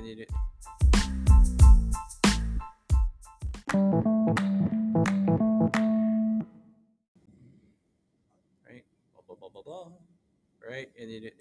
ended it. Right? Blah, blah, blah, blah, blah. Right? Ended it.